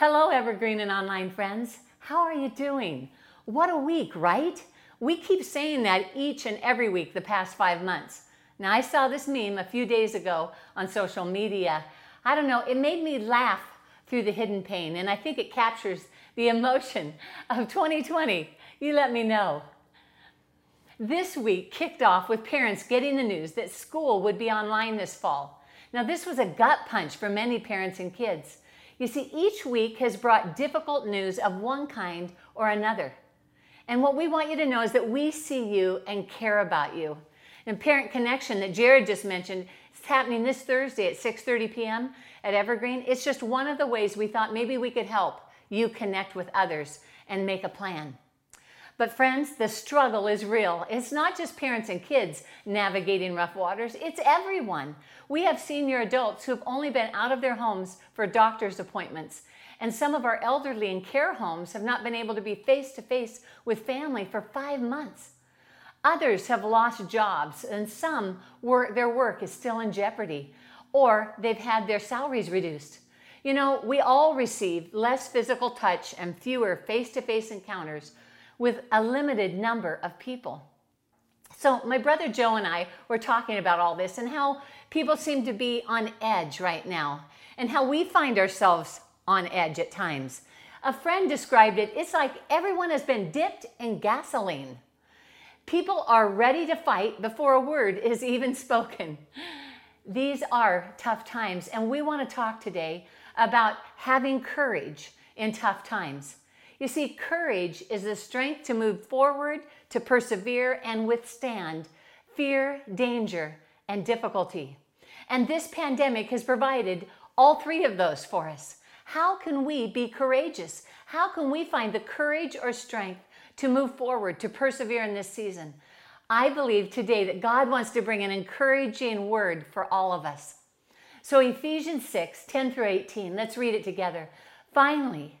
Hello, Evergreen and online friends. How are you doing? What a week, right? We keep saying that each and every week the past five months. Now, I saw this meme a few days ago on social media. I don't know, it made me laugh through the hidden pain, and I think it captures the emotion of 2020. You let me know. This week kicked off with parents getting the news that school would be online this fall. Now, this was a gut punch for many parents and kids. You see, each week has brought difficult news of one kind or another. And what we want you to know is that we see you and care about you. And Parent Connection that Jared just mentioned is happening this Thursday at 6:30 p.m. at Evergreen. It's just one of the ways we thought maybe we could help you connect with others and make a plan. But, friends, the struggle is real. It's not just parents and kids navigating rough waters, it's everyone. We have senior adults who have only been out of their homes for doctor's appointments. And some of our elderly in care homes have not been able to be face to face with family for five months. Others have lost jobs, and some work, their work is still in jeopardy, or they've had their salaries reduced. You know, we all receive less physical touch and fewer face to face encounters with a limited number of people. So, my brother Joe and I were talking about all this and how people seem to be on edge right now, and how we find ourselves on edge at times. A friend described it it's like everyone has been dipped in gasoline. People are ready to fight before a word is even spoken. These are tough times, and we want to talk today about having courage in tough times. You see, courage is the strength to move forward, to persevere, and withstand fear, danger, and difficulty. And this pandemic has provided all three of those for us. How can we be courageous? How can we find the courage or strength to move forward, to persevere in this season? I believe today that God wants to bring an encouraging word for all of us. So, Ephesians 6 10 through 18, let's read it together. Finally,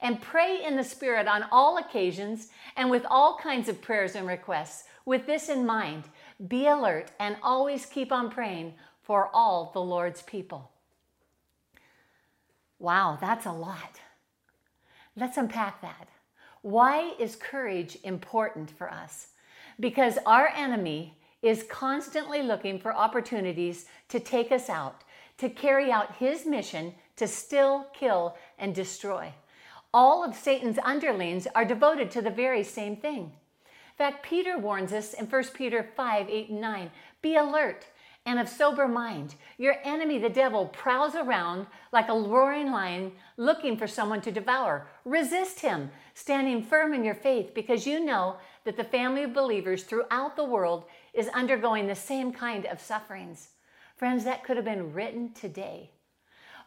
and pray in the Spirit on all occasions and with all kinds of prayers and requests. With this in mind, be alert and always keep on praying for all the Lord's people. Wow, that's a lot. Let's unpack that. Why is courage important for us? Because our enemy is constantly looking for opportunities to take us out, to carry out his mission to still, kill, and destroy. All of Satan's underlings are devoted to the very same thing In fact, Peter warns us in 1 Peter 5 8 and 9 be alert and of sober mind. Your enemy, the devil, prowls around like a roaring lion looking for someone to devour. Resist him, standing firm in your faith, because you know that the family of believers throughout the world is undergoing the same kind of sufferings. Friends, that could have been written today.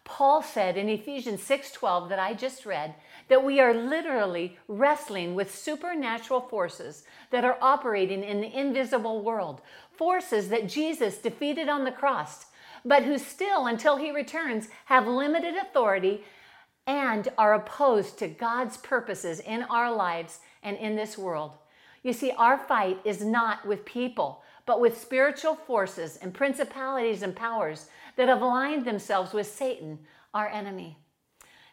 Paul said in Ephesians 6:12 that I just read that we are literally wrestling with supernatural forces that are operating in the invisible world, forces that Jesus defeated on the cross, but who still until he returns have limited authority and are opposed to God's purposes in our lives and in this world. You see, our fight is not with people, but with spiritual forces and principalities and powers that have aligned themselves with Satan, our enemy.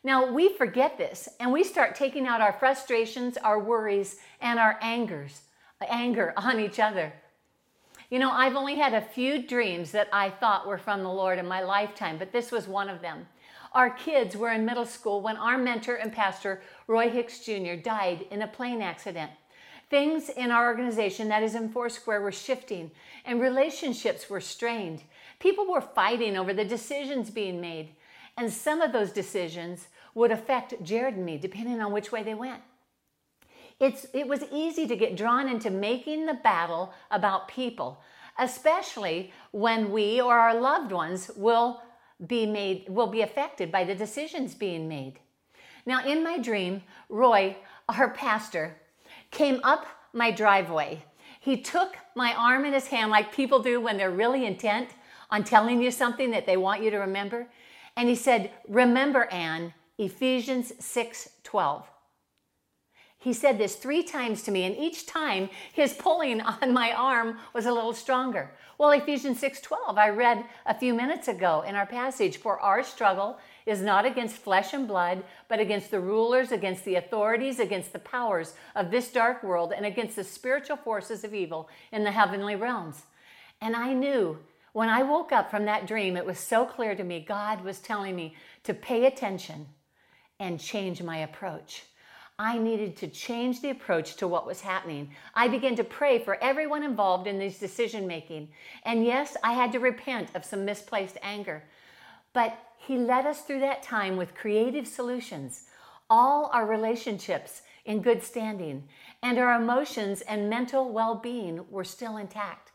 Now, we forget this and we start taking out our frustrations, our worries, and our angers, anger on each other. You know, I've only had a few dreams that I thought were from the Lord in my lifetime, but this was one of them. Our kids were in middle school when our mentor and pastor, Roy Hicks Jr., died in a plane accident. Things in our organization, that is in Foursquare, were shifting and relationships were strained. People were fighting over the decisions being made. And some of those decisions would affect Jared and me, depending on which way they went. It's, it was easy to get drawn into making the battle about people, especially when we or our loved ones will be made will be affected by the decisions being made. Now in my dream, Roy, our pastor, came up my driveway. He took my arm in his hand like people do when they're really intent on telling you something that they want you to remember. And he said, Remember, Anne, Ephesians 6 12. He said this three times to me, and each time his pulling on my arm was a little stronger. Well, Ephesians 6:12, I read a few minutes ago in our passage, for our struggle is not against flesh and blood, but against the rulers, against the authorities, against the powers of this dark world, and against the spiritual forces of evil in the heavenly realms. And I knew when I woke up from that dream, it was so clear to me God was telling me to pay attention and change my approach. I needed to change the approach to what was happening. I began to pray for everyone involved in this decision making. And yes, I had to repent of some misplaced anger. But He led us through that time with creative solutions. All our relationships in good standing, and our emotions and mental well being were still intact.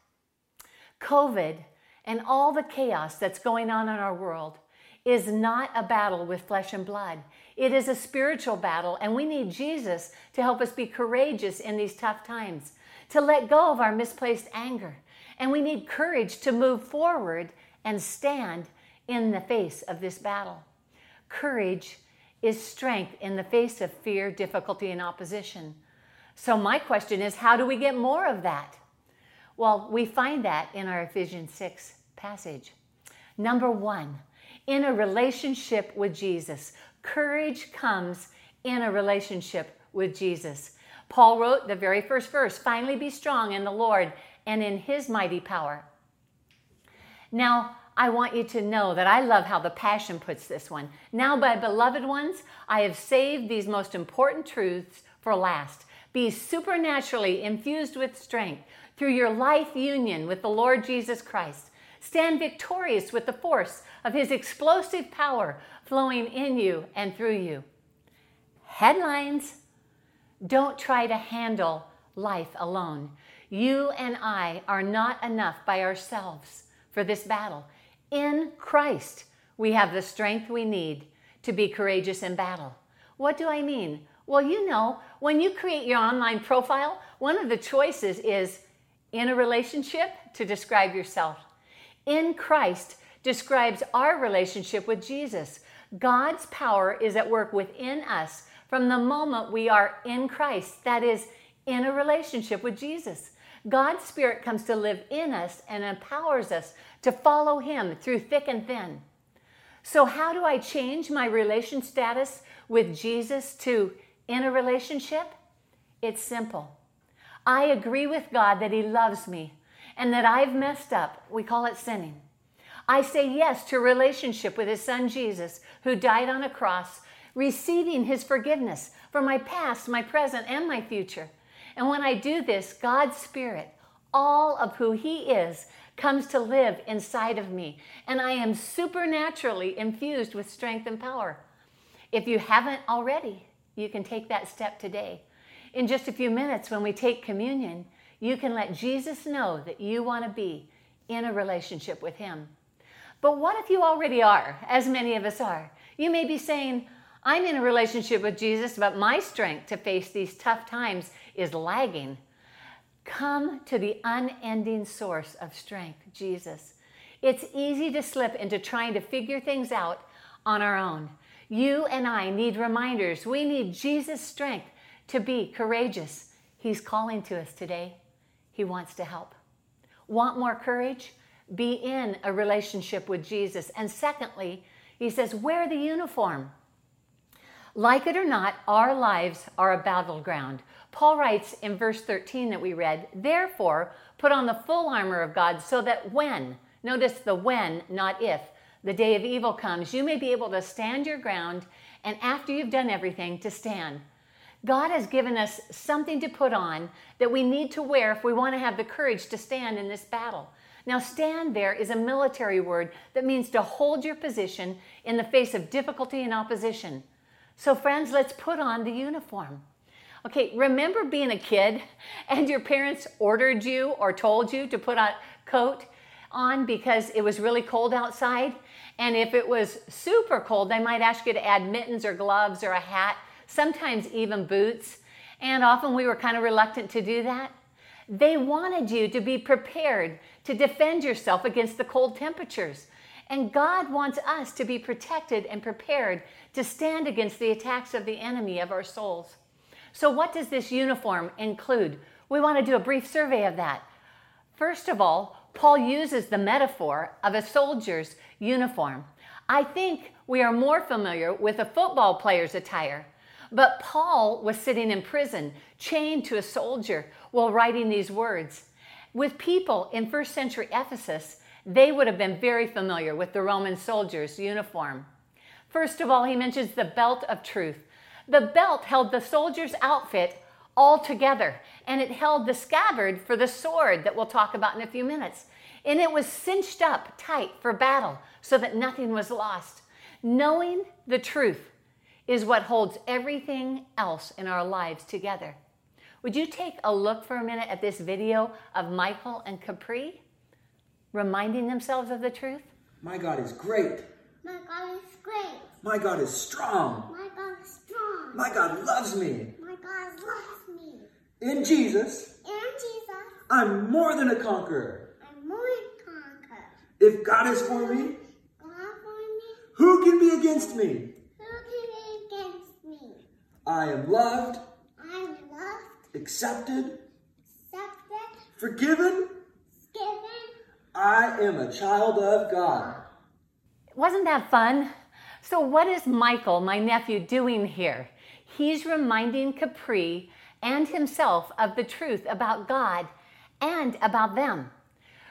COVID and all the chaos that's going on in our world is not a battle with flesh and blood. It is a spiritual battle, and we need Jesus to help us be courageous in these tough times, to let go of our misplaced anger. And we need courage to move forward and stand in the face of this battle. Courage is strength in the face of fear, difficulty, and opposition. So, my question is how do we get more of that? Well, we find that in our Ephesians 6 passage. Number one, in a relationship with Jesus. Courage comes in a relationship with Jesus. Paul wrote the very first verse finally be strong in the Lord and in his mighty power. Now, I want you to know that I love how the Passion puts this one. Now, my beloved ones, I have saved these most important truths for last. Be supernaturally infused with strength through your life union with the Lord Jesus Christ. Stand victorious with the force of his explosive power flowing in you and through you. Headlines Don't try to handle life alone. You and I are not enough by ourselves for this battle. In Christ, we have the strength we need to be courageous in battle. What do I mean? Well, you know, when you create your online profile, one of the choices is in a relationship to describe yourself in Christ describes our relationship with Jesus. God's power is at work within us from the moment we are in Christ, that is, in a relationship with Jesus. God's Spirit comes to live in us and empowers us to follow Him through thick and thin. So, how do I change my relation status with Jesus to in a relationship? It's simple. I agree with God that He loves me and that I've messed up, we call it sinning. I say yes to relationship with his son Jesus, who died on a cross, receiving his forgiveness for my past, my present, and my future. And when I do this, God's Spirit, all of who he is, comes to live inside of me, and I am supernaturally infused with strength and power. If you haven't already, you can take that step today. In just a few minutes, when we take communion, you can let Jesus know that you want to be in a relationship with Him. But what if you already are, as many of us are? You may be saying, I'm in a relationship with Jesus, but my strength to face these tough times is lagging. Come to the unending source of strength, Jesus. It's easy to slip into trying to figure things out on our own. You and I need reminders. We need Jesus' strength to be courageous. He's calling to us today. He wants to help. Want more courage? Be in a relationship with Jesus. And secondly, he says, wear the uniform. Like it or not, our lives are a battleground. Paul writes in verse 13 that we read, Therefore, put on the full armor of God so that when, notice the when, not if, the day of evil comes, you may be able to stand your ground and after you've done everything, to stand. God has given us something to put on that we need to wear if we want to have the courage to stand in this battle. Now, stand there is a military word that means to hold your position in the face of difficulty and opposition. So, friends, let's put on the uniform. Okay, remember being a kid and your parents ordered you or told you to put a coat on because it was really cold outside? And if it was super cold, they might ask you to add mittens or gloves or a hat, sometimes even boots. And often we were kind of reluctant to do that. They wanted you to be prepared to defend yourself against the cold temperatures. And God wants us to be protected and prepared to stand against the attacks of the enemy of our souls. So, what does this uniform include? We want to do a brief survey of that. First of all, Paul uses the metaphor of a soldier's uniform. I think we are more familiar with a football player's attire, but Paul was sitting in prison, chained to a soldier, while writing these words. With people in first century Ephesus, they would have been very familiar with the Roman soldier's uniform. First of all, he mentions the belt of truth. The belt held the soldier's outfit all together, and it held the scabbard for the sword that we'll talk about in a few minutes. And it was cinched up tight for battle so that nothing was lost. Knowing the truth is what holds everything else in our lives together. Would you take a look for a minute at this video of Michael and Capri reminding themselves of the truth? My God is great. My God is great. My God is strong. My God is strong. My God loves me. My God loves me. In Jesus, And Jesus, I'm more than a conqueror. I'm more than conquer. If God is for me, God for me, who can be against me? who can be against me? I am loved, I'm loved, accepted, accepted, forgiven. given. I am a child of God. Wasn't that fun? So, what is Michael, my nephew, doing here? He's reminding Capri and himself of the truth about God and about them.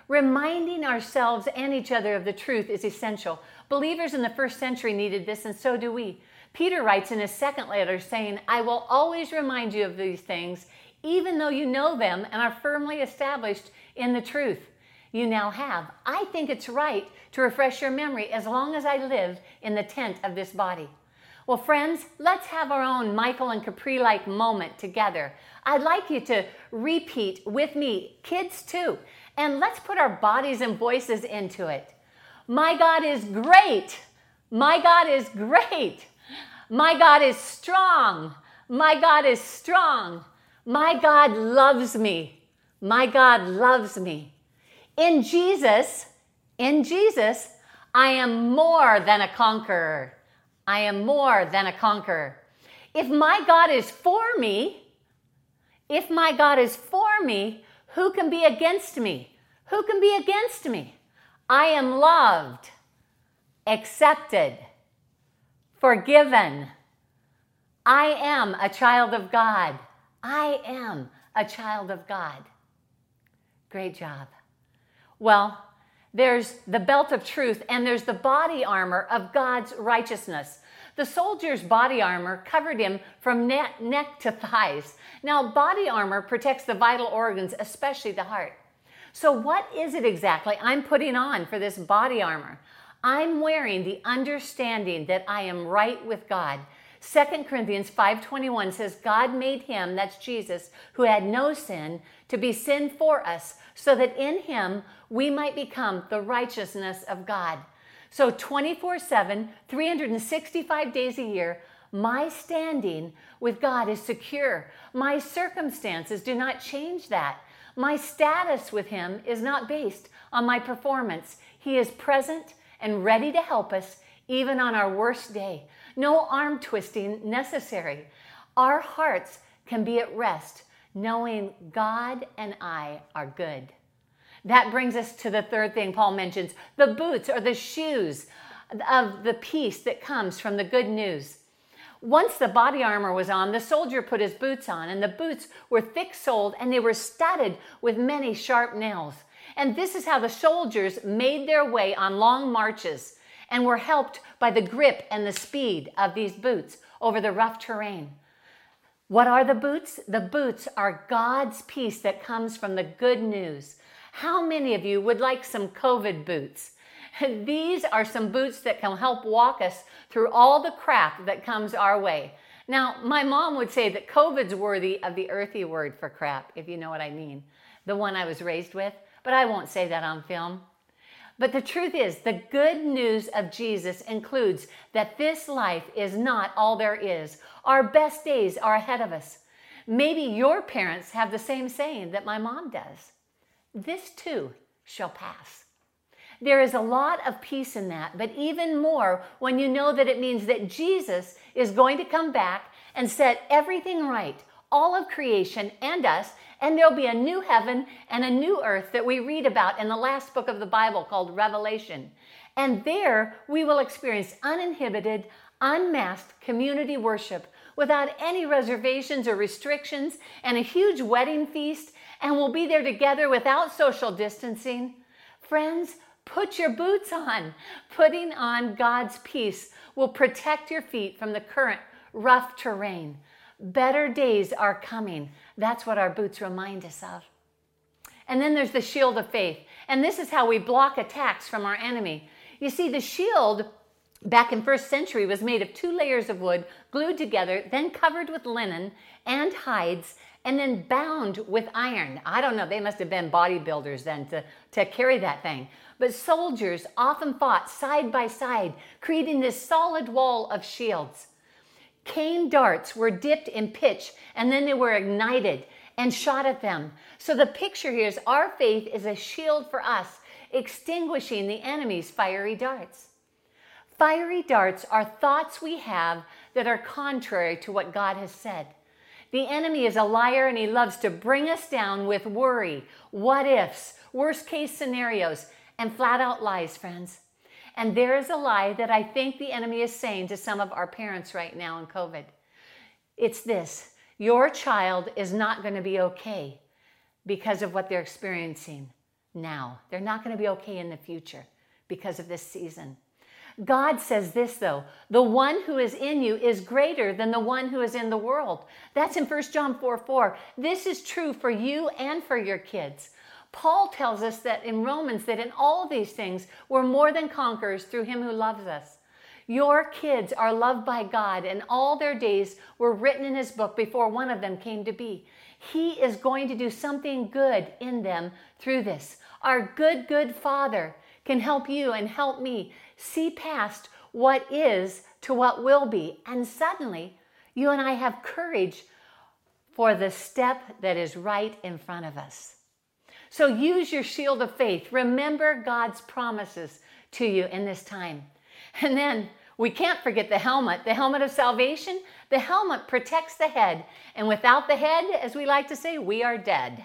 Reminding ourselves and each other of the truth is essential. Believers in the first century needed this, and so do we. Peter writes in his second letter saying, I will always remind you of these things, even though you know them and are firmly established in the truth you now have. I think it's right to refresh your memory as long as I live in the tent of this body. Well, friends, let's have our own Michael and Capri like moment together. I'd like you to repeat with me, kids too, and let's put our bodies and voices into it. My God is great. My God is great. My God is strong. My God is strong. My God loves me. My God loves me. In Jesus, in Jesus, I am more than a conqueror. I am more than a conqueror. If my God is for me, if my God is for me, who can be against me? Who can be against me? I am loved, accepted, forgiven. I am a child of God. I am a child of God. Great job. Well, there's the belt of truth and there's the body armor of God's righteousness. The soldier's body armor covered him from neck, neck, to thighs. Now, body armor protects the vital organs, especially the heart. So, what is it exactly I'm putting on for this body armor? I'm wearing the understanding that I am right with God. 2 Corinthians 5:21 says God made him, that's Jesus, who had no sin, to be sin for us, so that in him we might become the righteousness of God. So 24 7, 365 days a year, my standing with God is secure. My circumstances do not change that. My status with Him is not based on my performance. He is present and ready to help us even on our worst day. No arm twisting necessary. Our hearts can be at rest knowing God and I are good. That brings us to the third thing Paul mentions the boots or the shoes of the peace that comes from the good news. Once the body armor was on, the soldier put his boots on, and the boots were thick soled and they were studded with many sharp nails. And this is how the soldiers made their way on long marches and were helped by the grip and the speed of these boots over the rough terrain. What are the boots? The boots are God's peace that comes from the good news. How many of you would like some COVID boots? These are some boots that can help walk us through all the crap that comes our way. Now, my mom would say that COVID's worthy of the earthy word for crap, if you know what I mean, the one I was raised with, but I won't say that on film. But the truth is, the good news of Jesus includes that this life is not all there is. Our best days are ahead of us. Maybe your parents have the same saying that my mom does. This too shall pass. There is a lot of peace in that, but even more when you know that it means that Jesus is going to come back and set everything right, all of creation and us, and there'll be a new heaven and a new earth that we read about in the last book of the Bible called Revelation. And there we will experience uninhibited, unmasked community worship without any reservations or restrictions and a huge wedding feast, and we'll be there together without social distancing. Friends, put your boots on. Putting on God's peace will protect your feet from the current rough terrain. Better days are coming. That's what our boots remind us of. And then there's the shield of faith. And this is how we block attacks from our enemy. You see, the shield back in first century was made of two layers of wood glued together, then covered with linen and hides, and then bound with iron. I don't know, they must have been bodybuilders then to, to carry that thing. But soldiers often fought side by side, creating this solid wall of shields. Cane darts were dipped in pitch and then they were ignited and shot at them. So the picture here is our faith is a shield for us, extinguishing the enemy's fiery darts. Fiery darts are thoughts we have that are contrary to what God has said. The enemy is a liar and he loves to bring us down with worry, what ifs, worst case scenarios, and flat out lies, friends. And there is a lie that I think the enemy is saying to some of our parents right now in COVID. It's this your child is not going to be okay because of what they're experiencing now. They're not going to be okay in the future because of this season. God says this though, the one who is in you is greater than the one who is in the world. That's in 1 John 4 4. This is true for you and for your kids. Paul tells us that in Romans that in all these things we're more than conquerors through him who loves us. Your kids are loved by God, and all their days were written in his book before one of them came to be. He is going to do something good in them through this. Our good, good Father can help you and help me see past what is to what will be. And suddenly, you and I have courage for the step that is right in front of us. So use your shield of faith. Remember God's promises to you in this time. And then we can't forget the helmet, the helmet of salvation. The helmet protects the head. And without the head, as we like to say, we are dead.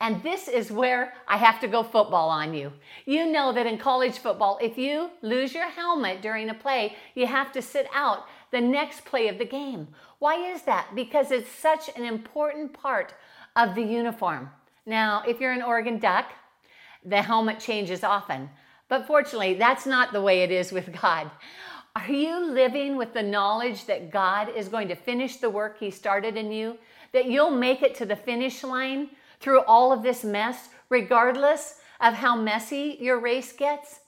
And this is where I have to go football on you. You know that in college football, if you lose your helmet during a play, you have to sit out the next play of the game. Why is that? Because it's such an important part of the uniform. Now, if you're an Oregon Duck, the helmet changes often. But fortunately, that's not the way it is with God. Are you living with the knowledge that God is going to finish the work He started in you? That you'll make it to the finish line through all of this mess, regardless of how messy your race gets?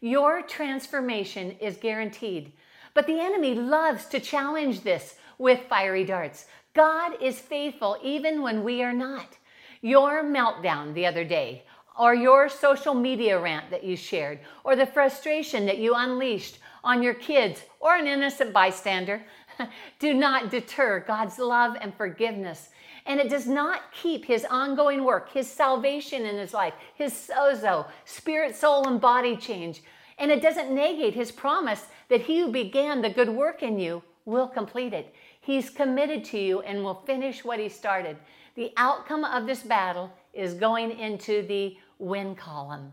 Your transformation is guaranteed. But the enemy loves to challenge this with fiery darts. God is faithful even when we are not your meltdown the other day, or your social media rant that you shared, or the frustration that you unleashed on your kids or an innocent bystander, do not deter God's love and forgiveness. And it does not keep his ongoing work, his salvation in his life, his sozo, spirit, soul, and body change. And it doesn't negate his promise that he who began the good work in you will complete it. He's committed to you and will finish what he started. The outcome of this battle is going into the win column.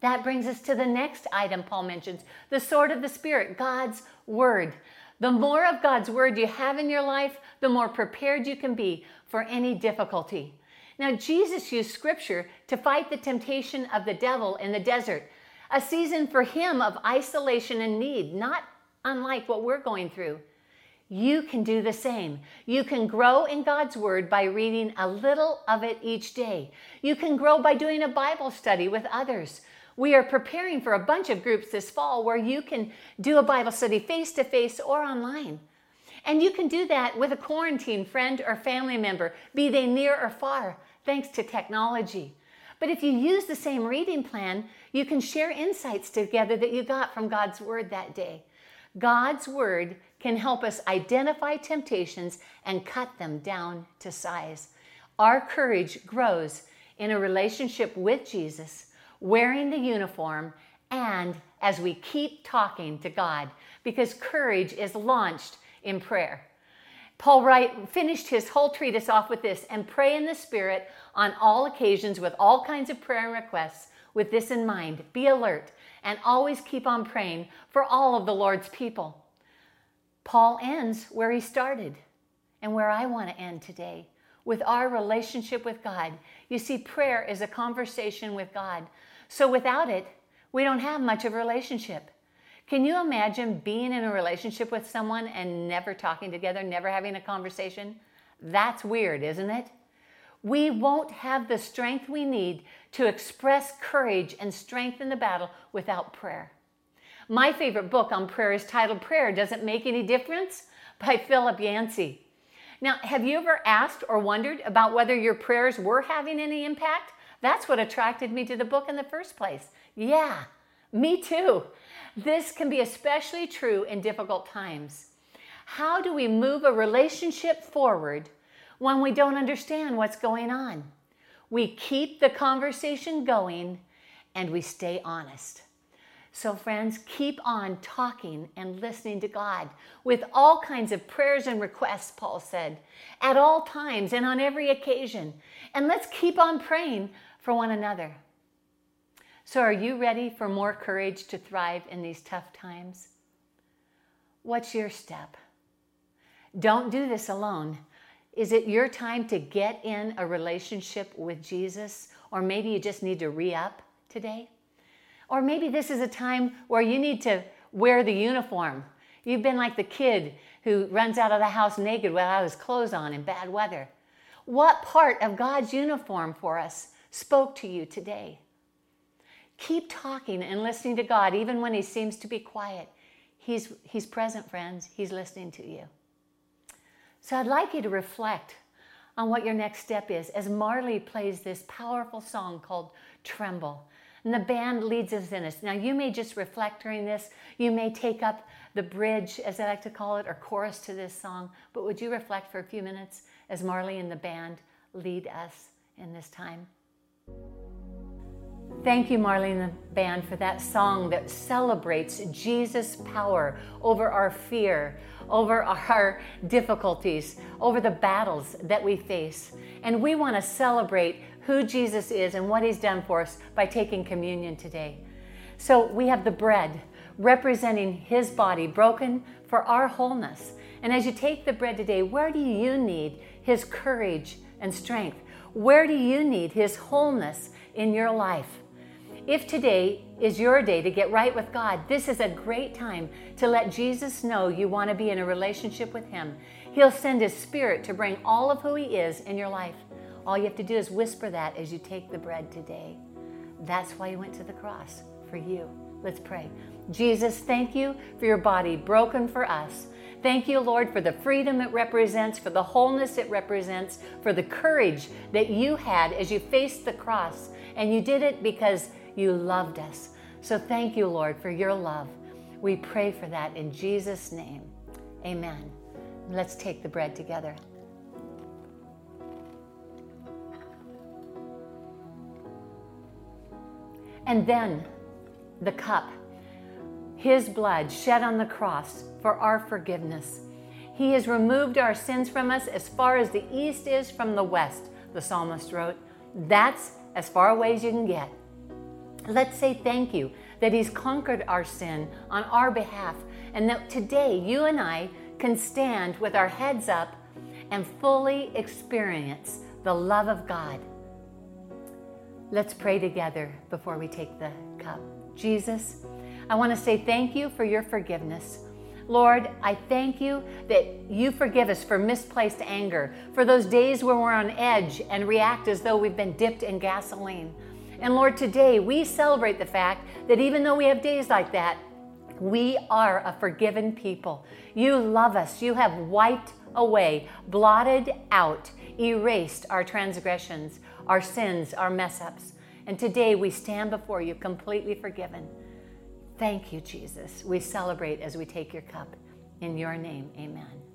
That brings us to the next item Paul mentions the sword of the Spirit, God's Word. The more of God's Word you have in your life, the more prepared you can be for any difficulty. Now, Jesus used Scripture to fight the temptation of the devil in the desert, a season for him of isolation and need, not unlike what we're going through. You can do the same. You can grow in God's Word by reading a little of it each day. You can grow by doing a Bible study with others. We are preparing for a bunch of groups this fall where you can do a Bible study face to face or online. And you can do that with a quarantine friend or family member, be they near or far, thanks to technology. But if you use the same reading plan, you can share insights together that you got from God's Word that day. God's Word can help us identify temptations and cut them down to size. Our courage grows in a relationship with Jesus, wearing the uniform, and as we keep talking to God, because courage is launched in prayer. Paul Wright finished his whole treatise off with this and pray in the Spirit on all occasions with all kinds of prayer and requests. With this in mind, be alert and always keep on praying for all of the Lord's people. Paul ends where he started and where I want to end today with our relationship with God. You see, prayer is a conversation with God. So without it, we don't have much of a relationship. Can you imagine being in a relationship with someone and never talking together, never having a conversation? That's weird, isn't it? We won't have the strength we need to express courage and strength in the battle without prayer. My favorite book on prayer is titled Prayer Does It Make Any Difference? by Philip Yancey. Now, have you ever asked or wondered about whether your prayers were having any impact? That's what attracted me to the book in the first place. Yeah, me too. This can be especially true in difficult times. How do we move a relationship forward when we don't understand what's going on? We keep the conversation going and we stay honest. So, friends, keep on talking and listening to God with all kinds of prayers and requests, Paul said, at all times and on every occasion. And let's keep on praying for one another. So, are you ready for more courage to thrive in these tough times? What's your step? Don't do this alone. Is it your time to get in a relationship with Jesus? Or maybe you just need to re up today? Or maybe this is a time where you need to wear the uniform. You've been like the kid who runs out of the house naked without his clothes on in bad weather. What part of God's uniform for us spoke to you today? Keep talking and listening to God even when He seems to be quiet. He's, he's present, friends. He's listening to you. So I'd like you to reflect on what your next step is as Marley plays this powerful song called Tremble. And the band leads us in us. Now, you may just reflect during this. You may take up the bridge, as I like to call it, or chorus to this song. But would you reflect for a few minutes as Marley and the band lead us in this time? Thank you, Marley and the band, for that song that celebrates Jesus' power over our fear, over our difficulties, over the battles that we face. And we want to celebrate who Jesus is and what he's done for us by taking communion today. So we have the bread representing his body broken for our wholeness. And as you take the bread today, where do you need his courage and strength? Where do you need his wholeness in your life? If today is your day to get right with God, this is a great time to let Jesus know you want to be in a relationship with him. He'll send his spirit to bring all of who he is in your life. All you have to do is whisper that as you take the bread today. That's why he went to the cross for you. Let's pray. Jesus, thank you for your body broken for us. Thank you, Lord, for the freedom it represents, for the wholeness it represents, for the courage that you had as you faced the cross. And you did it because you loved us. So thank you, Lord, for your love. We pray for that in Jesus' name. Amen. Let's take the bread together. And then the cup, His blood shed on the cross for our forgiveness. He has removed our sins from us as far as the east is from the west, the psalmist wrote. That's as far away as you can get. Let's say thank you that He's conquered our sin on our behalf, and that today you and I can stand with our heads up and fully experience the love of God Let's pray together before we take the cup. Jesus, I want to say thank you for your forgiveness. Lord, I thank you that you forgive us for misplaced anger, for those days when we're on edge and react as though we've been dipped in gasoline. And Lord, today we celebrate the fact that even though we have days like that, we are a forgiven people. You love us. You have wiped away, blotted out, erased our transgressions, our sins, our mess ups. And today we stand before you completely forgiven. Thank you, Jesus. We celebrate as we take your cup. In your name, amen.